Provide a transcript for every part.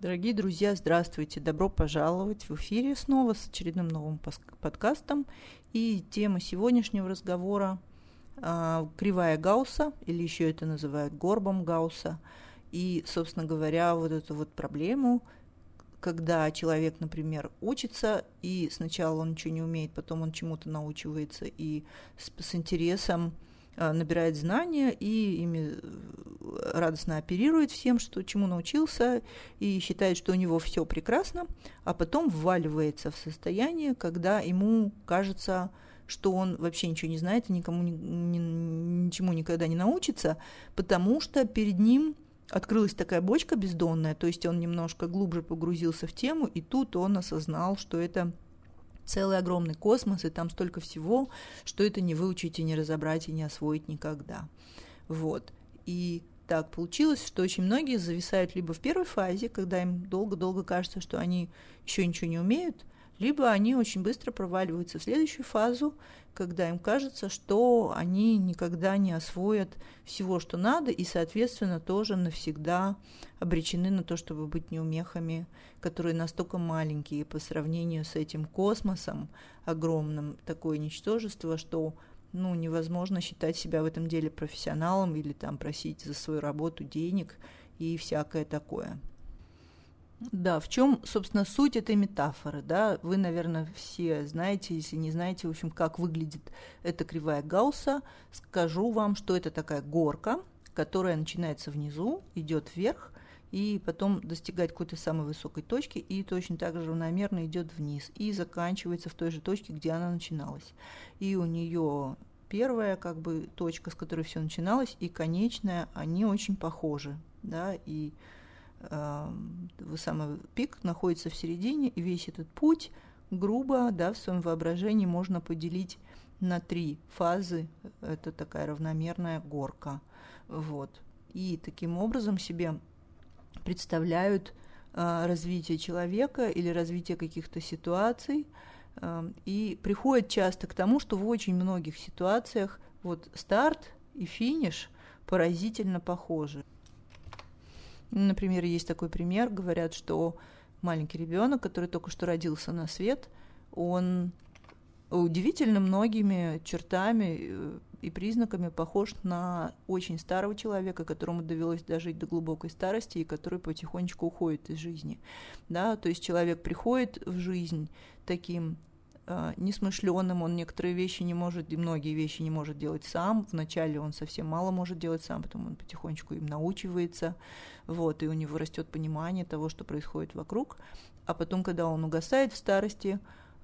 Дорогие друзья, здравствуйте! Добро пожаловать в эфире снова с очередным новым подкастом. И тема сегодняшнего разговора а, кривая Гаусса, или еще это называют горбом Гаусса. И, собственно говоря, вот эту вот проблему, когда человек, например, учится, и сначала он ничего не умеет, потом он чему-то научивается, и с, с интересом набирает знания и ими э, радостно оперирует всем, что чему научился, и считает, что у него все прекрасно, а потом вваливается в состояние, когда ему кажется, что он вообще ничего не знает и никому ни, ни, ничему никогда не научится, потому что перед ним открылась такая бочка бездонная, то есть он немножко глубже погрузился в тему, и тут он осознал, что это целый огромный космос, и там столько всего, что это не выучить и не разобрать и не освоить никогда. Вот. И так получилось, что очень многие зависают либо в первой фазе, когда им долго-долго кажется, что они еще ничего не умеют, либо они очень быстро проваливаются в следующую фазу, когда им кажется, что они никогда не освоят всего, что надо, и, соответственно, тоже навсегда обречены на то, чтобы быть неумехами, которые настолько маленькие по сравнению с этим космосом огромным, такое ничтожество, что ну, невозможно считать себя в этом деле профессионалом или там просить за свою работу денег и всякое такое. Да, в чем, собственно, суть этой метафоры, да? Вы, наверное, все знаете, если не знаете, в общем, как выглядит эта кривая Гаусса. Скажу вам, что это такая горка, которая начинается внизу, идет вверх, и потом достигает какой-то самой высокой точки, и точно так же равномерно идет вниз, и заканчивается в той же точке, где она начиналась. И у нее первая как бы точка, с которой все начиналось, и конечная, они очень похожи, да, и самый пик находится в середине, и весь этот путь грубо, да, в своем воображении можно поделить на три фазы. Это такая равномерная горка. Вот. И таким образом себе представляют э, развитие человека или развитие каких-то ситуаций, э, и приходят часто к тому, что в очень многих ситуациях вот старт и финиш поразительно похожи. Например, есть такой пример, говорят, что маленький ребенок, который только что родился на свет, он удивительно многими чертами э, и признаками похож на очень старого человека, которому довелось дожить до глубокой старости и который потихонечку уходит из жизни. Да? То есть человек приходит в жизнь таким несмышленым, он некоторые вещи не может, и многие вещи не может делать сам. Вначале он совсем мало может делать сам, потом он потихонечку им научивается, вот, и у него растет понимание того, что происходит вокруг. А потом, когда он угасает в старости,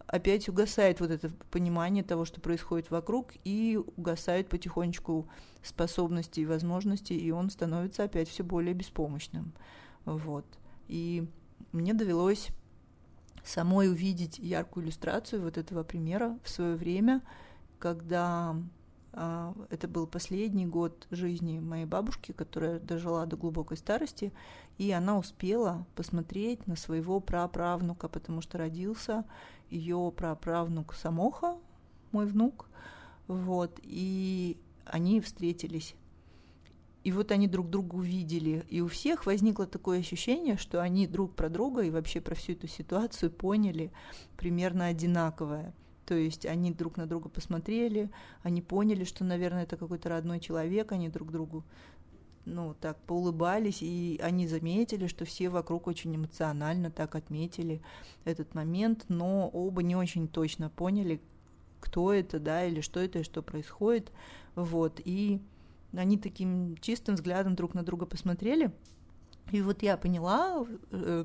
опять угасает вот это понимание того, что происходит вокруг, и угасают потихонечку способности и возможности, и он становится опять все более беспомощным. Вот. И мне довелось самой увидеть яркую иллюстрацию вот этого примера в свое время, когда а, это был последний год жизни моей бабушки, которая дожила до глубокой старости, и она успела посмотреть на своего праправнука, потому что родился ее праправнук Самоха, мой внук, вот, и они встретились и вот они друг друга увидели, и у всех возникло такое ощущение, что они друг про друга и вообще про всю эту ситуацию поняли примерно одинаковое. То есть они друг на друга посмотрели, они поняли, что, наверное, это какой-то родной человек, они друг другу ну, так поулыбались, и они заметили, что все вокруг очень эмоционально так отметили этот момент, но оба не очень точно поняли, кто это, да, или что это, и что происходит, вот, и они таким чистым взглядом друг на друга посмотрели. И вот я поняла, э,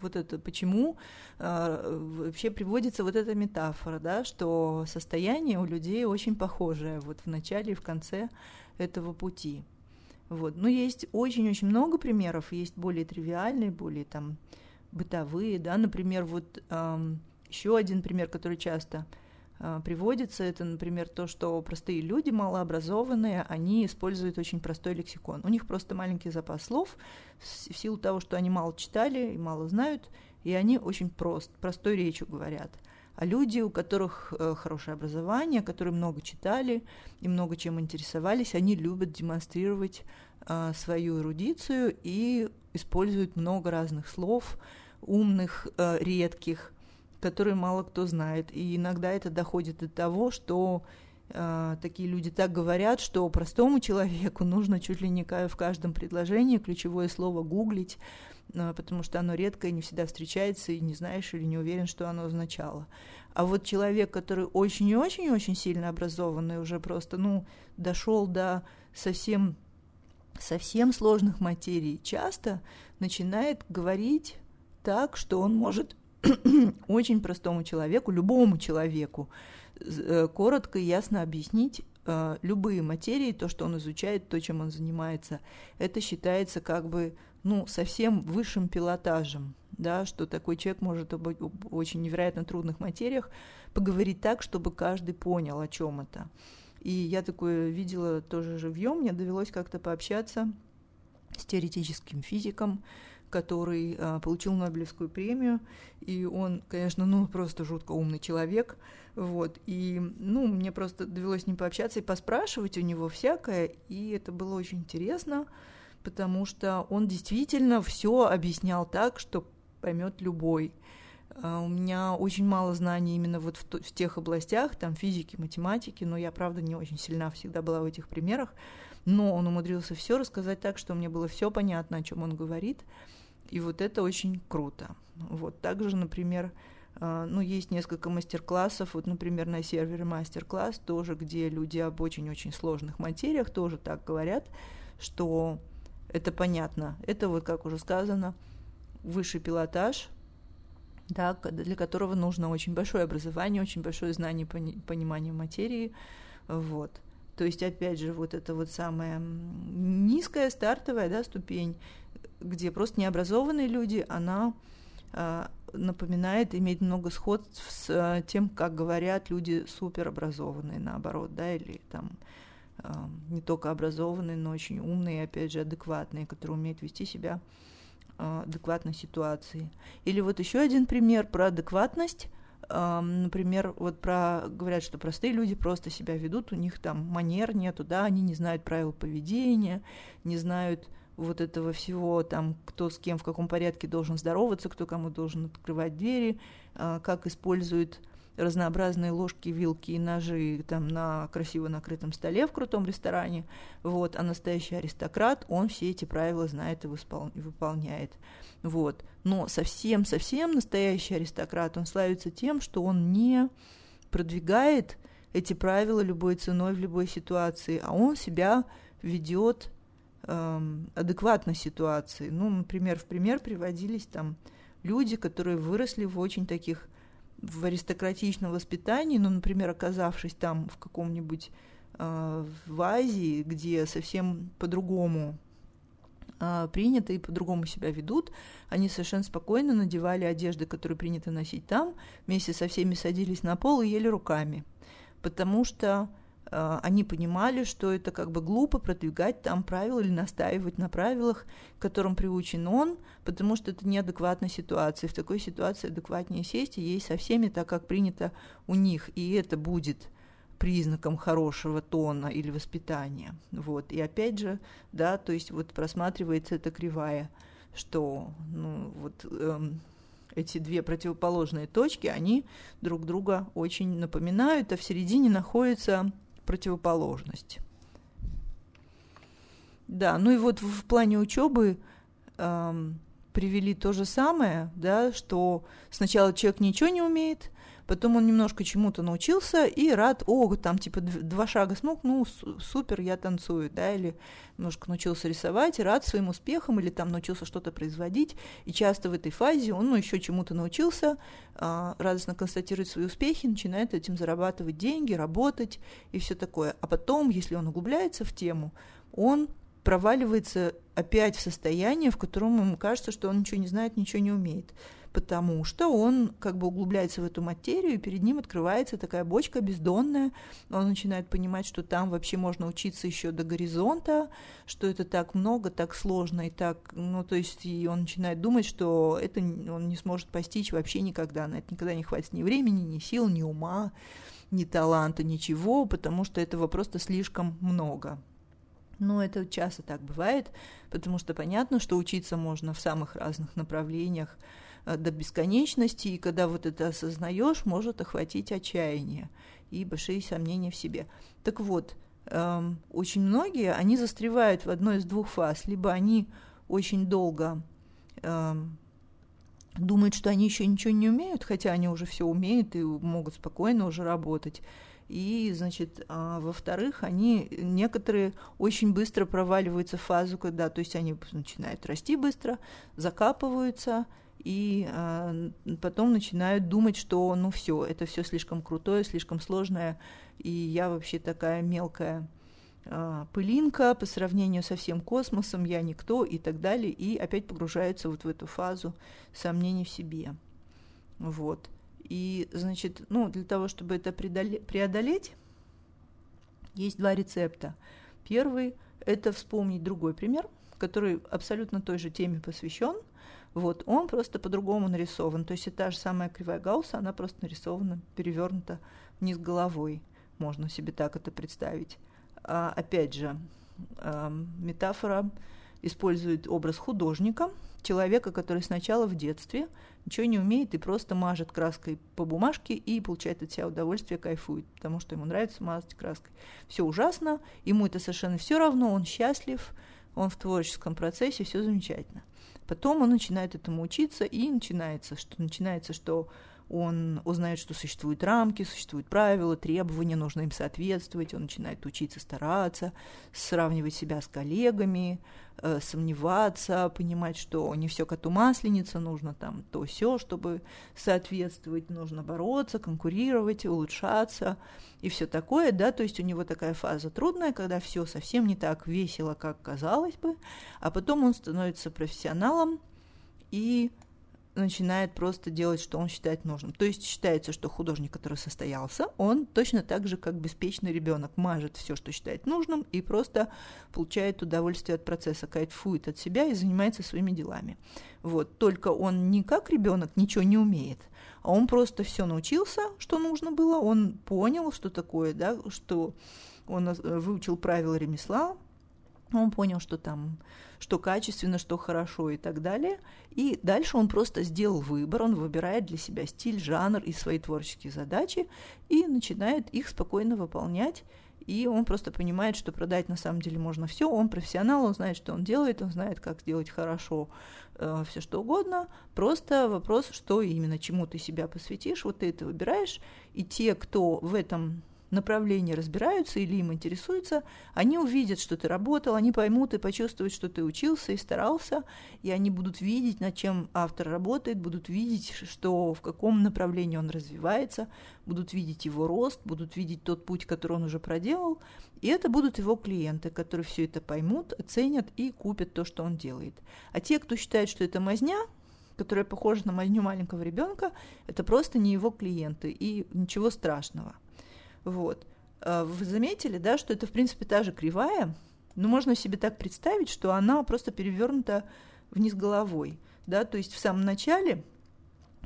вот это почему э, вообще приводится вот эта метафора, да, что состояние у людей очень похожее вот в начале и в конце этого пути. Вот. Ну, есть очень-очень много примеров, есть более тривиальные, более там бытовые, да, например, вот эм, еще один пример, который часто приводится, это, например, то, что простые люди, малообразованные, они используют очень простой лексикон. У них просто маленький запас слов в силу того, что они мало читали и мало знают, и они очень прост, простой речью говорят. А люди, у которых э, хорошее образование, которые много читали и много чем интересовались, они любят демонстрировать э, свою эрудицию и использует много разных слов, умных, э, редких, которые мало кто знает. И иногда это доходит до того, что э, такие люди так говорят, что простому человеку нужно чуть ли не в каждом предложении ключевое слово гуглить, э, потому что оно редко и не всегда встречается, и не знаешь или не уверен, что оно означало. А вот человек, который очень и очень-очень сильно образованный, уже просто, ну, дошел до совсем, совсем сложных материй, часто начинает говорить так, что он может очень простому человеку, любому человеку, э, коротко и ясно объяснить э, любые материи, то, что он изучает, то, чем он занимается. Это считается как бы ну, совсем высшим пилотажем, да, что такой человек может об очень невероятно трудных материях поговорить так, чтобы каждый понял, о чем это. И я такое видела тоже живьем, мне довелось как-то пообщаться с теоретическим физиком, который а, получил Нобелевскую премию, и он, конечно, ну просто жутко умный человек, вот, и, ну, мне просто довелось с ним пообщаться и поспрашивать у него всякое, и это было очень интересно, потому что он действительно все объяснял так, что поймет любой. А, у меня очень мало знаний именно вот в, тех областях, там физики, математики, но я, правда, не очень сильна всегда была в этих примерах, но он умудрился все рассказать так, что мне было все понятно, о чем он говорит. И вот это очень круто. Вот также, например, а, ну, есть несколько мастер-классов, вот, например, на сервере мастер-класс тоже, где люди об очень-очень сложных материях тоже так говорят, что это понятно. Это вот, как уже сказано, высший пилотаж, да, для которого нужно очень большое образование, очень большое знание, понимание материи, вот. То есть, опять же, вот это вот самая низкая стартовая да, ступень, где просто необразованные люди, она э, напоминает, имеет много сходств с э, тем, как говорят люди суперобразованные, наоборот, да, или там э, не только образованные, но очень умные, опять же, адекватные, которые умеют вести себя адекватной ситуации. Или вот еще один пример про адекватность. Например, вот про говорят, что простые люди просто себя ведут, у них там манер нету, да, они не знают правил поведения, не знают вот этого всего, там, кто с кем в каком порядке должен здороваться, кто кому должен открывать двери, а, как используют разнообразные ложки, вилки и ножи там на красиво накрытом столе в крутом ресторане. Вот, а настоящий аристократ, он все эти правила знает и выполняет. Вот. Но совсем-совсем настоящий аристократ, он славится тем, что он не продвигает эти правила любой ценой в любой ситуации, а он себя ведет Эм, адекватной ситуации. Ну, например, в пример приводились там люди, которые выросли в очень таких в аристократичном воспитании, ну, например, оказавшись там в каком-нибудь э, в Азии, где совсем по-другому э, принято и по-другому себя ведут, они совершенно спокойно надевали одежды, которые принято носить там, вместе со всеми садились на пол и ели руками, потому что они понимали, что это как бы глупо продвигать там правила или настаивать на правилах, к которым приучен он, потому что это неадекватная ситуация. В такой ситуации адекватнее сесть и есть со всеми так, как принято у них, и это будет признаком хорошего тона или воспитания. Вот. И опять же, да, то есть вот просматривается эта кривая, что ну, вот, эм, эти две противоположные точки, они друг друга очень напоминают, а в середине находится противоположность. Да, ну и вот в, плане учебы эм, привели то же самое, да, что сначала человек ничего не умеет, Потом он немножко чему-то научился и рад, о, там типа два шага смог, ну супер, я танцую, да, или немножко научился рисовать, и рад своим успехам, или там научился что-то производить, и часто в этой фазе он, ну, еще чему-то научился, а, радостно констатирует свои успехи, начинает этим зарабатывать деньги, работать и все такое. А потом, если он углубляется в тему, он проваливается опять в состояние, в котором ему кажется, что он ничего не знает, ничего не умеет потому что он как бы углубляется в эту материю, и перед ним открывается такая бочка бездонная, он начинает понимать, что там вообще можно учиться еще до горизонта, что это так много, так сложно, и так, ну, то есть, и он начинает думать, что это он не сможет постичь вообще никогда, на это никогда не хватит ни времени, ни сил, ни ума, ни таланта, ничего, потому что этого просто слишком много. Но это часто так бывает, потому что понятно, что учиться можно в самых разных направлениях до бесконечности, и когда вот это осознаешь, может охватить отчаяние и большие сомнения в себе. Так вот, эм, очень многие, они застревают в одной из двух фаз. Либо они очень долго эм, думают, что они еще ничего не умеют, хотя они уже все умеют и могут спокойно уже работать. И, значит, а, во-вторых, они некоторые очень быстро проваливаются в фазу, когда, то есть они начинают расти быстро, закапываются, и а, потом начинают думать, что, ну, все, это все слишком крутое, слишком сложное, и я вообще такая мелкая а, пылинка по сравнению со всем космосом, я никто и так далее, и опять погружаются вот в эту фазу сомнений в себе. Вот. И, значит, ну, для того, чтобы это преодолеть, есть два рецепта. Первый – это вспомнить другой пример, который абсолютно той же теме посвящен. Вот, он просто по-другому нарисован. То есть это та же самая кривая Гаусса, она просто нарисована, перевернута вниз головой. Можно себе так это представить. А, опять же, а, метафора использует образ художника, человека, который сначала в детстве ничего не умеет и просто мажет краской по бумажке и получает от себя удовольствие, кайфует, потому что ему нравится мазать краской. Все ужасно, ему это совершенно все равно, он счастлив, он в творческом процессе, все замечательно. Потом он начинает этому учиться, и начинается, что начинается, что он узнает, что существуют рамки, существуют правила, требования, нужно им соответствовать, он начинает учиться стараться, сравнивать себя с коллегами, э, сомневаться, понимать, что не все коту масленица, нужно там то все, чтобы соответствовать, нужно бороться, конкурировать, улучшаться и все такое, да, то есть у него такая фаза трудная, когда все совсем не так весело, как казалось бы, а потом он становится профессионалом и начинает просто делать, что он считает нужным. То есть считается, что художник, который состоялся, он точно так же, как беспечный ребенок, мажет все, что считает нужным, и просто получает удовольствие от процесса, кайфует от себя и занимается своими делами. Вот. Только он не как ребенок ничего не умеет, а он просто все научился, что нужно было, он понял, что такое, да, что он выучил правила ремесла, он понял, что там, что качественно, что хорошо и так далее. И дальше он просто сделал выбор, он выбирает для себя стиль, жанр и свои творческие задачи и начинает их спокойно выполнять. И он просто понимает, что продать на самом деле можно все. Он профессионал, он знает, что он делает, он знает, как сделать хорошо э, все что угодно. Просто вопрос, что именно, чему ты себя посвятишь, вот ты это выбираешь. И те, кто в этом направлении разбираются или им интересуются, они увидят, что ты работал, они поймут и почувствуют, что ты учился и старался, и они будут видеть, над чем автор работает, будут видеть, что в каком направлении он развивается, будут видеть его рост, будут видеть тот путь, который он уже проделал, и это будут его клиенты, которые все это поймут, оценят и купят то, что он делает. А те, кто считает, что это мазня, которая похожа на мазню маленького ребенка, это просто не его клиенты, и ничего страшного – вот. А вы заметили, да, что это, в принципе, та же кривая, но можно себе так представить, что она просто перевернута вниз головой, да, то есть в самом начале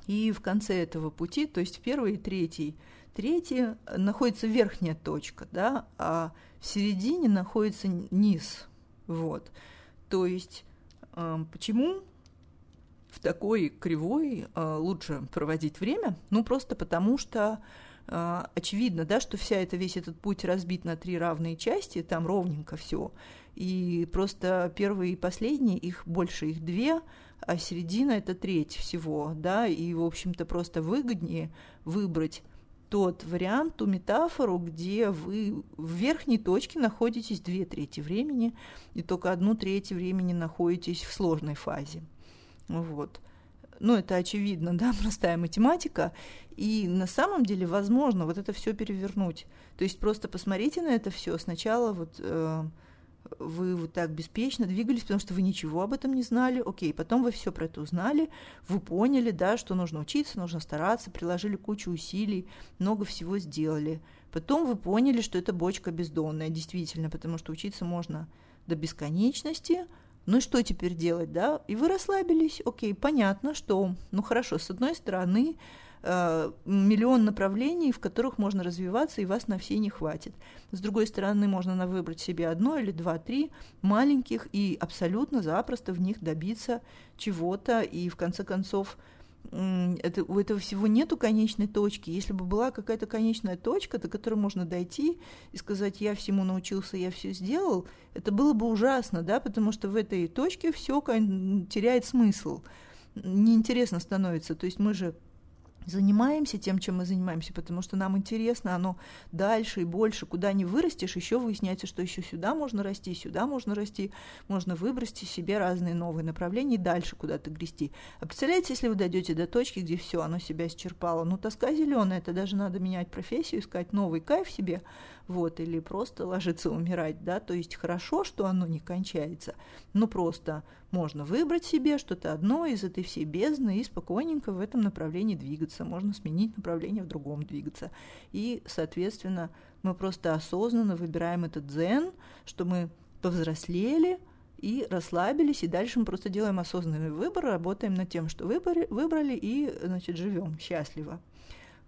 и в конце этого пути, то есть первый и третий, третий находится верхняя точка, да, а в середине находится низ, вот. То есть э, почему в такой кривой э, лучше проводить время? Ну, просто потому что а, очевидно, да, что вся эта, весь этот путь разбит на три равные части, там ровненько все. И просто первые и последние, их больше, их две, а середина это треть всего, да, и, в общем-то, просто выгоднее выбрать тот вариант, ту метафору, где вы в верхней точке находитесь две трети времени, и только одну треть времени находитесь в сложной фазе. Вот ну, это очевидно, да, простая математика, и на самом деле возможно вот это все перевернуть. То есть просто посмотрите на это все. Сначала вот э, вы вот так беспечно двигались, потому что вы ничего об этом не знали, окей, потом вы все про это узнали, вы поняли, да, что нужно учиться, нужно стараться, приложили кучу усилий, много всего сделали. Потом вы поняли, что это бочка бездонная, действительно, потому что учиться можно до бесконечности, ну и что теперь делать, да? И вы расслабились, окей, понятно, что, ну хорошо, с одной стороны, э, миллион направлений, в которых можно развиваться, и вас на все не хватит. С другой стороны, можно выбрать себе одно или два, три маленьких и абсолютно запросто в них добиться чего-то, и в конце концов это, у этого всего нету конечной точки. Если бы была какая-то конечная точка, до которой можно дойти и сказать, я всему научился, я все сделал, это было бы ужасно, да, потому что в этой точке все теряет смысл, неинтересно становится. То есть мы же занимаемся тем, чем мы занимаемся, потому что нам интересно, оно дальше и больше, куда не вырастешь, еще выясняется, что еще сюда можно расти, сюда можно расти, можно выбрать себе разные новые направления и дальше куда-то грести. А представляете, если вы дойдете до точки, где все, оно себя исчерпало, ну тоска зеленая, это даже надо менять профессию, искать новый кайф себе, вот, или просто ложиться умирать, да, то есть хорошо, что оно не кончается, но просто можно выбрать себе что-то одно из этой всей бездны и спокойненько в этом направлении двигаться, можно сменить направление в другом двигаться, и, соответственно, мы просто осознанно выбираем этот дзен, что мы повзрослели, и расслабились, и дальше мы просто делаем осознанный выбор, работаем над тем, что выбрали, выбрали и, значит, живем счастливо.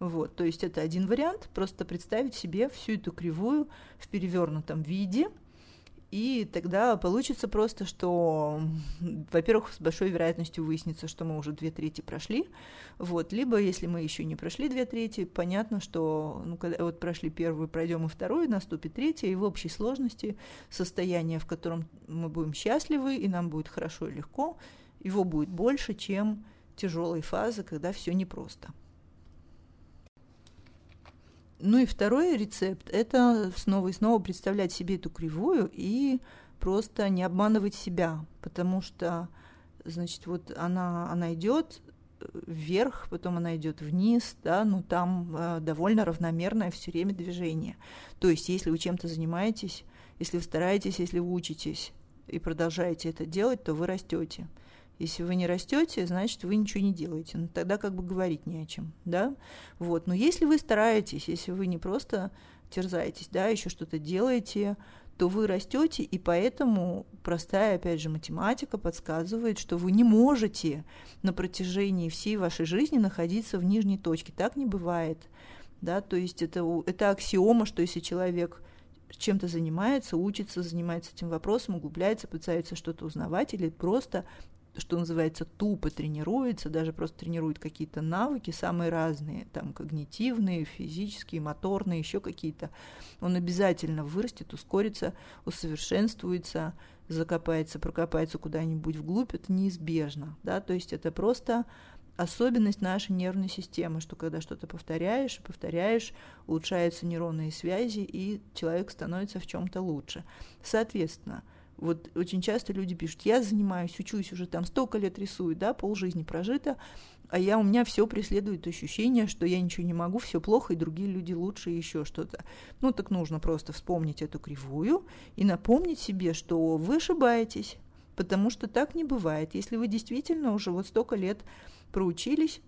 Вот, то есть это один вариант, просто представить себе всю эту кривую в перевернутом виде, и тогда получится просто, что, во-первых, с большой вероятностью выяснится, что мы уже две трети прошли, вот, либо если мы еще не прошли две трети, понятно, что ну, когда вот прошли первую, пройдем и вторую, наступит третья, и в общей сложности состояние, в котором мы будем счастливы, и нам будет хорошо и легко, его будет больше, чем тяжелой фазы, когда все непросто. Ну и второй рецепт – это снова и снова представлять себе эту кривую и просто не обманывать себя, потому что, значит, вот она, она идет вверх, потом она идет вниз, да, но там э, довольно равномерное все время движение. То есть, если вы чем-то занимаетесь, если вы стараетесь, если вы учитесь и продолжаете это делать, то вы растете. Если вы не растете, значит, вы ничего не делаете. Ну, тогда как бы говорить не о чем, да? Вот. Но если вы стараетесь, если вы не просто терзаетесь, да, еще что-то делаете, то вы растете, и поэтому простая, опять же, математика подсказывает, что вы не можете на протяжении всей вашей жизни находиться в нижней точке. Так не бывает. Да? То есть это, это аксиома, что если человек чем-то занимается, учится, занимается этим вопросом, углубляется, пытается что-то узнавать или просто что называется, тупо тренируется, даже просто тренирует какие-то навыки самые разные, там когнитивные, физические, моторные, еще какие-то, он обязательно вырастет, ускорится, усовершенствуется, закопается, прокопается куда-нибудь вглубь, это неизбежно, да, то есть это просто особенность нашей нервной системы, что когда что-то повторяешь и повторяешь, улучшаются нейронные связи, и человек становится в чем-то лучше. Соответственно, вот очень часто люди пишут, я занимаюсь, учусь уже там столько лет рисую, да, полжизни прожито, а я, у меня все преследует ощущение, что я ничего не могу, все плохо, и другие люди лучше, и еще что-то. Ну, так нужно просто вспомнить эту кривую и напомнить себе, что вы ошибаетесь, потому что так не бывает. Если вы действительно уже вот столько лет проучились,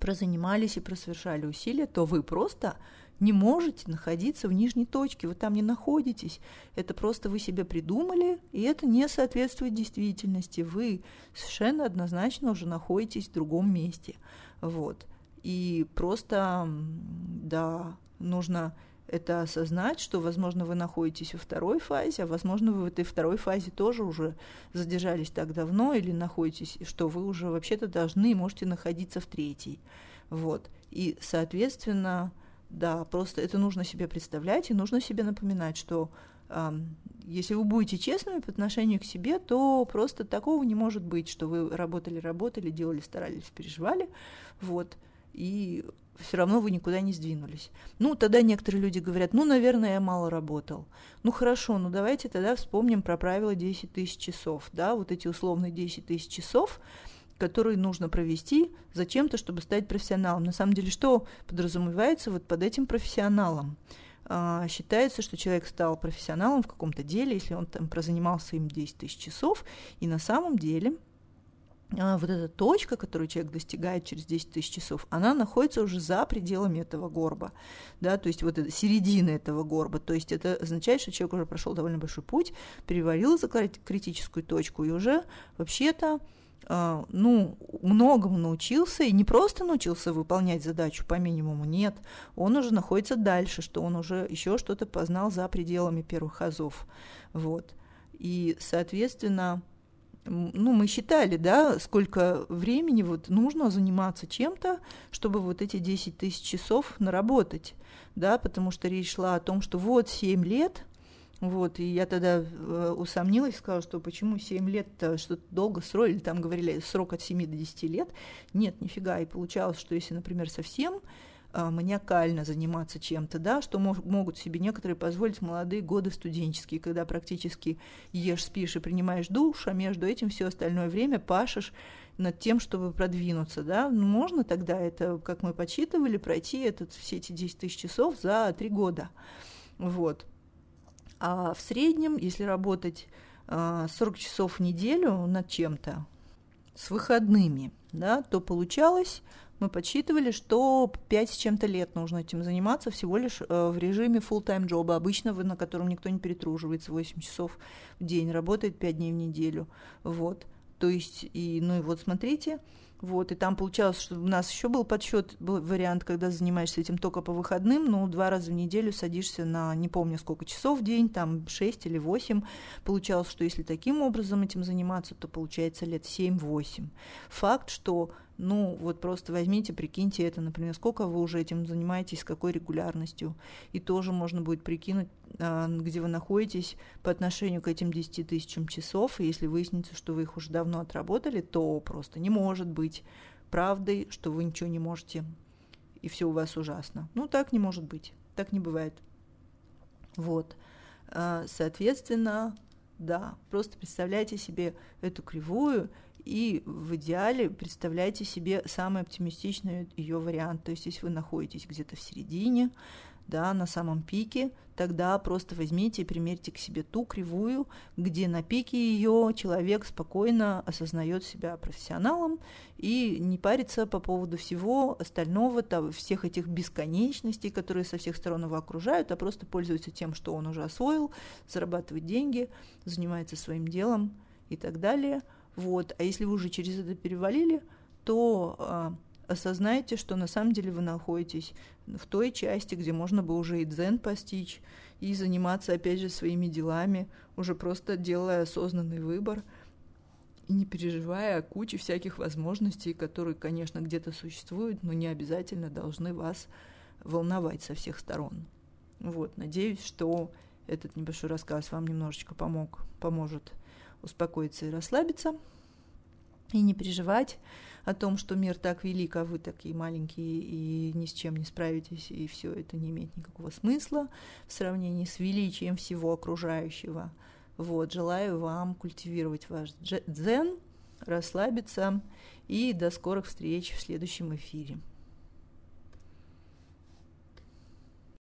прозанимались и просовершали усилия, то вы просто не можете находиться в нижней точке, вы там не находитесь. Это просто вы себе придумали, и это не соответствует действительности. Вы совершенно однозначно уже находитесь в другом месте. Вот. И просто, да, нужно это осознать, что, возможно, вы находитесь во второй фазе, а, возможно, вы в этой второй фазе тоже уже задержались так давно или находитесь, что вы уже вообще-то должны и можете находиться в третьей. Вот. И, соответственно, да, просто это нужно себе представлять и нужно себе напоминать, что э, если вы будете честными по отношению к себе, то просто такого не может быть, что вы работали, работали, делали, старались, переживали, вот, и все равно вы никуда не сдвинулись. Ну, тогда некоторые люди говорят, ну, наверное, я мало работал. Ну, хорошо, ну, давайте тогда вспомним про правило 10 тысяч часов, да, вот эти условные 10 тысяч часов – который нужно провести зачем-то, чтобы стать профессионалом. На самом деле, что подразумевается вот под этим профессионалом? А, считается, что человек стал профессионалом в каком-то деле, если он там прозанимался им 10 тысяч часов, и на самом деле а, вот эта точка, которую человек достигает через 10 тысяч часов, она находится уже за пределами этого горба, да, то есть вот это, середина этого горба, то есть это означает, что человек уже прошел довольно большой путь, перевалил за критическую точку и уже вообще-то ну, многому научился, и не просто научился выполнять задачу по минимуму, нет, он уже находится дальше, что он уже еще что-то познал за пределами первых азов, вот. И, соответственно, ну, мы считали, да, сколько времени вот нужно заниматься чем-то, чтобы вот эти 10 тысяч часов наработать, да, потому что речь шла о том, что вот 7 лет – вот, и я тогда э, усомнилась, сказала, что почему 7 лет что-то долго срок, или там говорили срок от 7 до 10 лет. Нет, нифига. И получалось, что если, например, совсем э, маниакально заниматься чем-то, да, что мог, могут себе некоторые позволить молодые годы студенческие, когда практически ешь, спишь и принимаешь душ, а между этим все остальное время пашешь над тем, чтобы продвинуться, да, ну, можно тогда это, как мы подсчитывали, пройти этот, все эти 10 тысяч часов за 3 года, вот. А в среднем, если работать 40 а, часов в неделю над чем-то с выходными, да, то получалось, мы подсчитывали, что 5 с чем-то лет нужно этим заниматься всего лишь э, в режиме full-time джоба, обычного, на котором никто не перетруживается 8 часов в день, работает 5 дней в неделю. Вот. То есть, и, ну и вот смотрите, вот, и там получалось, что у нас еще был подсчет, был вариант, когда занимаешься этим только по выходным, ну, два раза в неделю садишься на, не помню, сколько часов в день, там, 6 или 8. Получалось, что если таким образом этим заниматься, то получается лет 7-8. Факт, что ну, вот просто возьмите, прикиньте это, например, сколько вы уже этим занимаетесь, с какой регулярностью. И тоже можно будет прикинуть, а, где вы находитесь по отношению к этим 10 тысячам часов. И если выяснится, что вы их уже давно отработали, то просто не может быть правдой, что вы ничего не можете, и все у вас ужасно. Ну, так не может быть. Так не бывает. Вот. А, соответственно, да, просто представляйте себе эту кривую и в идеале представляйте себе самый оптимистичный ее вариант. То есть, если вы находитесь где-то в середине, да, на самом пике, тогда просто возьмите и примерьте к себе ту кривую, где на пике ее человек спокойно осознает себя профессионалом и не парится по поводу всего остального, того, всех этих бесконечностей, которые со всех сторон его окружают, а просто пользуется тем, что он уже освоил, зарабатывает деньги, занимается своим делом и так далее – вот. А если вы уже через это перевалили, то а, осознайте, что на самом деле вы находитесь в той части, где можно бы уже и дзен постичь, и заниматься, опять же, своими делами, уже просто делая осознанный выбор и не переживая о куче всяких возможностей, которые, конечно, где-то существуют, но не обязательно должны вас волновать со всех сторон. Вот, надеюсь, что этот небольшой рассказ вам немножечко помог, поможет успокоиться и расслабиться, и не переживать о том, что мир так велик, а вы такие маленькие и ни с чем не справитесь, и все это не имеет никакого смысла в сравнении с величием всего окружающего. Вот, желаю вам культивировать ваш дзен, расслабиться, и до скорых встреч в следующем эфире.